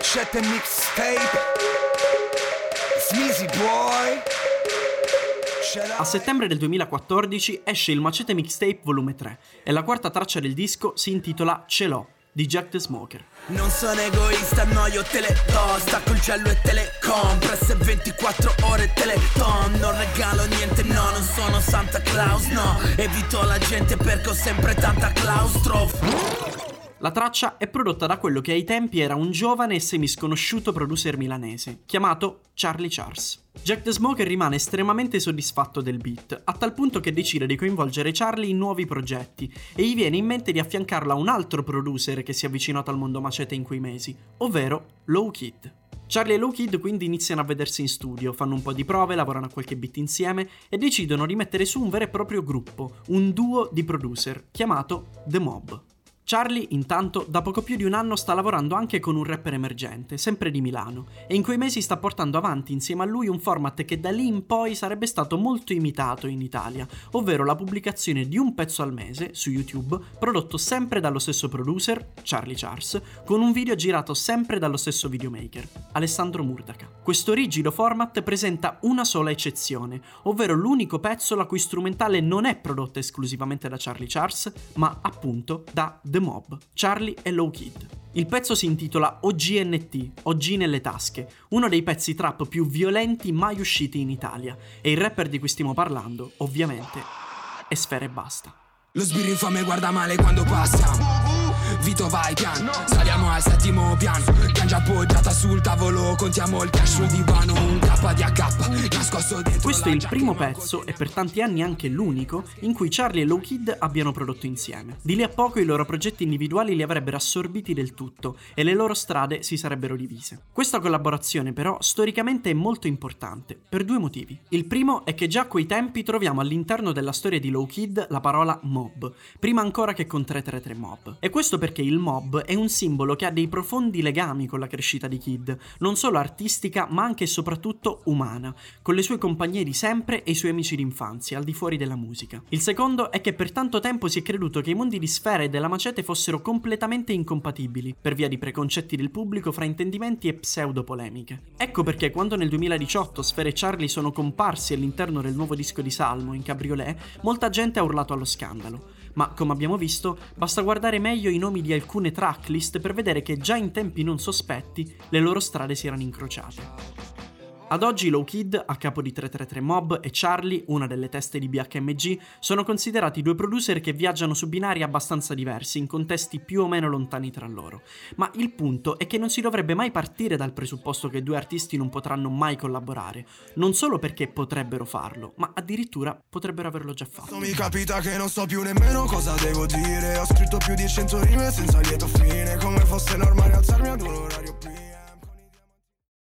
Macete mixtape. Sneezy boy. A settembre del 2014 esce il Macete Mixtape volume 3 e la quarta traccia del disco si intitola Ce l'ho di Jack the Smoker. Non sono egoista, no io te le do. Stacco il cielo e te le compresse 24 ore teleton Non regalo niente, no, non sono Santa Claus, no. Evito la gente perché ho sempre tanta claustrof la traccia è prodotta da quello che ai tempi era un giovane e semisconosciuto producer milanese, chiamato Charlie Charles. Jack the Smoker rimane estremamente soddisfatto del beat, a tal punto che decide di coinvolgere Charlie in nuovi progetti e gli viene in mente di affiancarlo a un altro producer che si è avvicinato al mondo macete in quei mesi, ovvero Low Kid. Charlie e Low Kid quindi iniziano a vedersi in studio, fanno un po' di prove, lavorano a qualche beat insieme e decidono di mettere su un vero e proprio gruppo, un duo di producer, chiamato The Mob. Charlie, intanto, da poco più di un anno sta lavorando anche con un rapper emergente, sempre di Milano, e in quei mesi sta portando avanti insieme a lui un format che da lì in poi sarebbe stato molto imitato in Italia, ovvero la pubblicazione di un pezzo al mese su YouTube, prodotto sempre dallo stesso producer, Charlie Charles, con un video girato sempre dallo stesso videomaker, Alessandro Murdaca. Questo rigido format presenta una sola eccezione, ovvero l'unico pezzo la cui strumentale non è prodotta esclusivamente da Charlie Charles, ma appunto da The Mob, Charlie e Low Kid. Il pezzo si intitola OGNT, OG nelle tasche, uno dei pezzi trap più violenti mai usciti in Italia, e il rapper di cui stiamo parlando, ovviamente, è Sfera e Basta. Lo sbirro infame guarda male quando passiamo Vito vai piano, saliamo al settimo piano. Piangia appoggiata sul tavolo, contiamo il cash sul divano Un K di AK, nascosto dentro Questo è il primo pezzo, e per tanti anni anche l'unico, in cui Charlie e Low Kid abbiano prodotto insieme. Di lì a poco i loro progetti individuali li avrebbero assorbiti del tutto, e le loro strade si sarebbero divise. Questa collaborazione però storicamente è molto importante, per due motivi. Il primo è che già a quei tempi troviamo all'interno della storia di Low Kid la parola mob, prima ancora che con 333 Mob. E questo perché il mob è un simbolo che ha dei profondi legami con la crescita di Kid, non solo artistica ma anche e soprattutto umana, con le sue compagnie di sempre e i suoi amici d'infanzia, al di fuori della musica. Il secondo è che per tanto tempo si è creduto che i mondi di Sfera e della Macete fossero completamente incompatibili, per via di preconcetti del pubblico, fraintendimenti e pseudo-polemiche. Ecco perché quando nel 2018 Sfera e Charlie sono comparsi all'interno del nuovo disco di Salmo in cabriolet, molta gente ha urlato allo scandalo ma come abbiamo visto basta guardare meglio i nomi di alcune tracklist per vedere che già in tempi non sospetti le loro strade si erano incrociate. Ad oggi Low Kid, a capo di 333 Mob, e Charlie, una delle teste di BHMG, sono considerati due producer che viaggiano su binari abbastanza diversi, in contesti più o meno lontani tra loro. Ma il punto è che non si dovrebbe mai partire dal presupposto che due artisti non potranno mai collaborare, non solo perché potrebbero farlo, ma addirittura potrebbero averlo già fatto. Mi capita che non so più nemmeno cosa devo dire, ho scritto più di 100 rime senza lieto fine, come fosse normale alzarmi ad un orario più